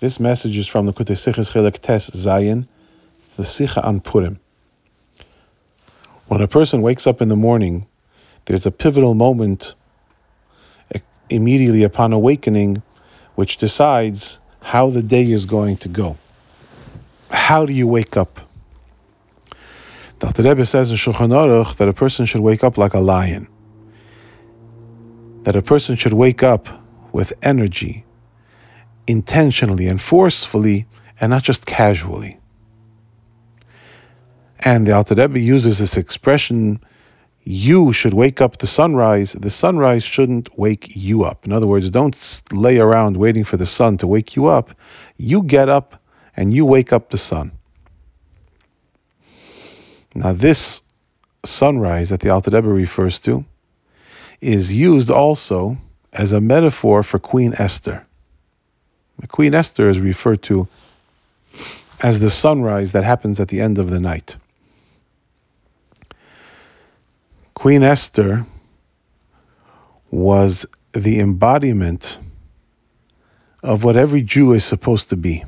This message is from the Likkutei Sichas Chelek Tes Zayin, the Sicha on Purim. When a person wakes up in the morning, there's a pivotal moment eh, immediately upon awakening which decides how the day is going to go. How do you wake up? Dr. Rebbe says in Shulchan Aruch that a person should wake up like a lion. That a person should wake up with energy, intentionally and forcefully, and not just casually. And the Alter Rebbe uses this expression, you should wake up the sunrise. The sunrise shouldn't wake you up. In other words, don't lay around waiting for the sun to wake you up. You get up and you wake up the sun. Now, this sunrise that the Alter Rebbe refers to is used also as a metaphor for Queen Esther. Queen Esther is referred to as the sunrise that happens at the end of the night. Queen Esther was the embodiment of what every Jew is supposed to be,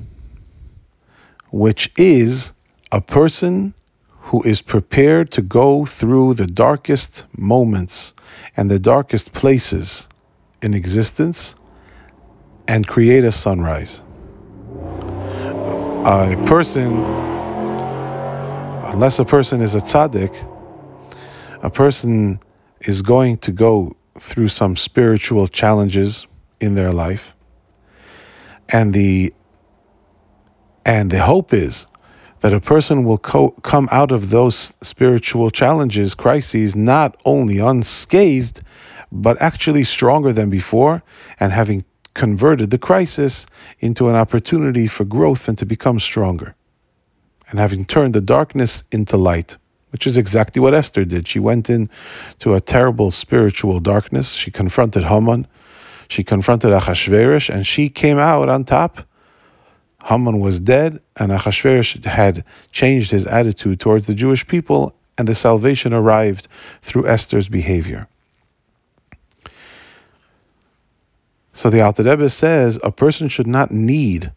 which is a person who is prepared to go through the darkest moments and the darkest places in existence and create a sunrise. A person, unless a person is a tzaddik, a person is going to go through some spiritual challenges in their life, and the and the hope is that a person will co- come out of those spiritual challenges, crises, not only unscathed, but actually stronger than before, and having converted the crisis into an opportunity for growth and to become stronger, and having turned the darkness into light. Which is exactly what Esther did. She went into a terrible spiritual darkness. She confronted Haman. She confronted Achashverosh, and she came out on top Haman was dead, and Achashverosh had changed his attitude towards the Jewish people, and the salvation arrived through Esther's behavior. So the Alter Rebbe says a person should not need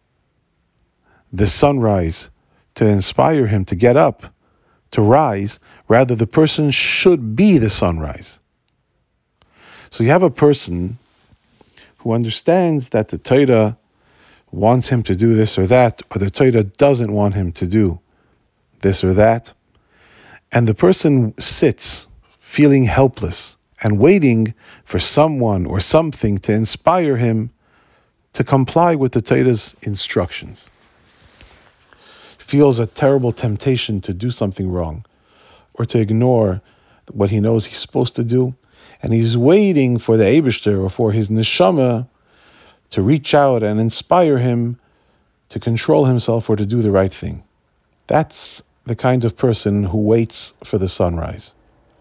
the sunrise to inspire him to get up, to rise. Rather, the person should be the sunrise. So you have a person who understands that the Torah wants him to do this or that, or the Torah doesn't want him to do this or that, and the person sits feeling helpless and waiting for someone or something to inspire him to comply with the Torah's instructions. Feels a terrible temptation to do something wrong or to ignore what he knows he's supposed to do, and he's waiting for the Abishter or for his neshama to reach out and inspire him to control himself or to do the right thing. That's the kind of person who waits for the sunrise.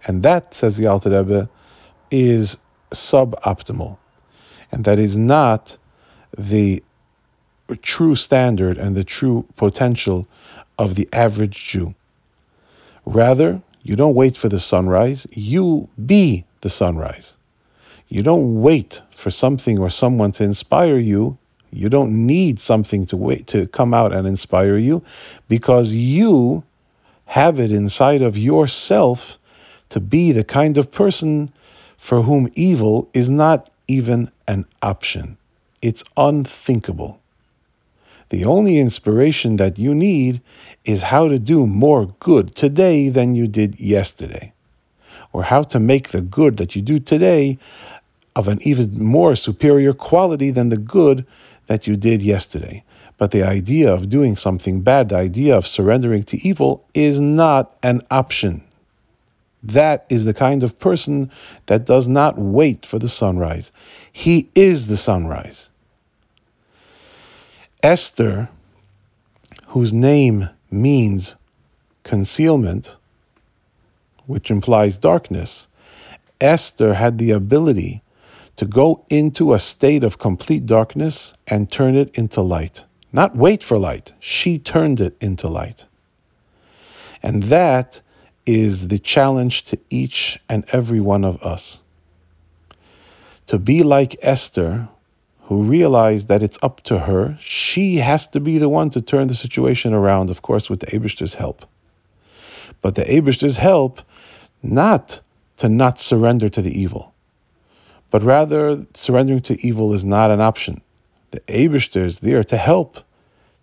And that, says the Alter Rebbe, is suboptimal. And that is not the true standard and the true potential of the average Jew. Rather, you don't wait for the sunrise, you be the sunrise. You don't wait for something or someone to inspire you. You don't need something to wait to come out and inspire you because you have it inside of yourself to be the kind of person for whom evil is not even an option. It's unthinkable. The only inspiration that you need is how to do more good today than you did yesterday, or how to make the good that you do today of an even more superior quality than the good that you did yesterday. But the idea of doing something bad, the idea of surrendering to evil, is not an option. That is the kind of person that does not wait for the sunrise. He is the sunrise. Esther, whose name means concealment, which implies darkness, Esther had the ability to go into a state of complete darkness and turn it into light. Not wait for light, she turned it into light. And that is the challenge to each and every one of us. To be like Esther, who realized that it's up to her. She has to be the one to turn the situation around, of course, with the Abishter's help. But the Abishter's help, not to not surrender to the evil, but rather surrendering to evil is not an option. The Abishter is there to help,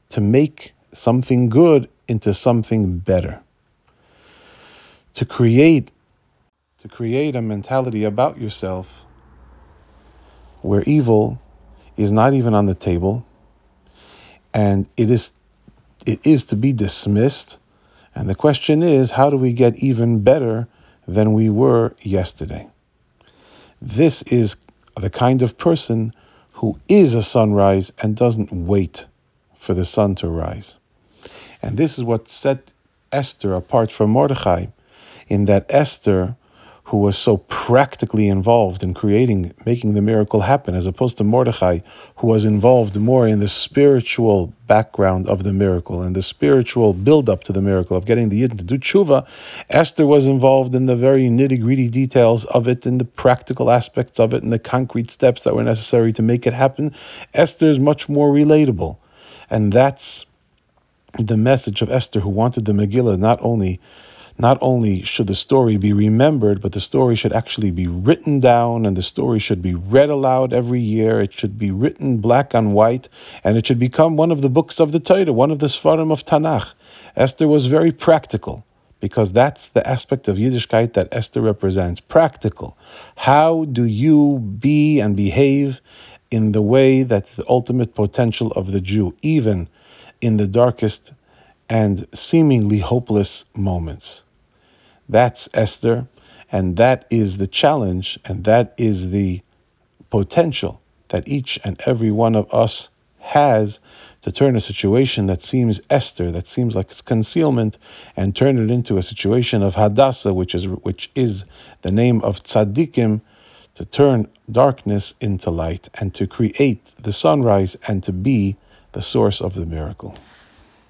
to make something good into something better, to create, to create a mentality about yourself where evil is not even on the table, and it is it is to be dismissed. And the question is, how do we get even better than we were yesterday? This is the kind of person who is a sunrise and doesn't wait for the sun to rise. And this is what set Esther apart from Mordechai, in that Esther who was so practically involved in creating, making the miracle happen, as opposed to Mordechai, who was involved more in the spiritual background of the miracle and the spiritual build-up to the miracle of getting the Yidden to do tshuva. Esther was involved in the very nitty-gritty details of it, in the practical aspects of it, and the concrete steps that were necessary to make it happen. Esther is much more relatable, and that's the message of Esther, who wanted the Megillah not only not only should the story be remembered, but the story should actually be written down and the story should be read aloud every year. It should be written black on white and it should become one of the books of the Torah, one of the Sfarim of Tanakh. Esther was very practical because that's the aspect of Yiddishkeit that Esther represents. Practical. How do you be and behave in the way that's the ultimate potential of the Jew, even in the darkest and seemingly hopeless moments? That's Esther, and that is the challenge, and that is the potential that each and every one of us has to turn a situation that seems Esther, that seems like it's concealment, and turn it into a situation of Hadassah, which is which is the name of tzaddikim, to turn darkness into light and to create the sunrise and to be the source of the miracle.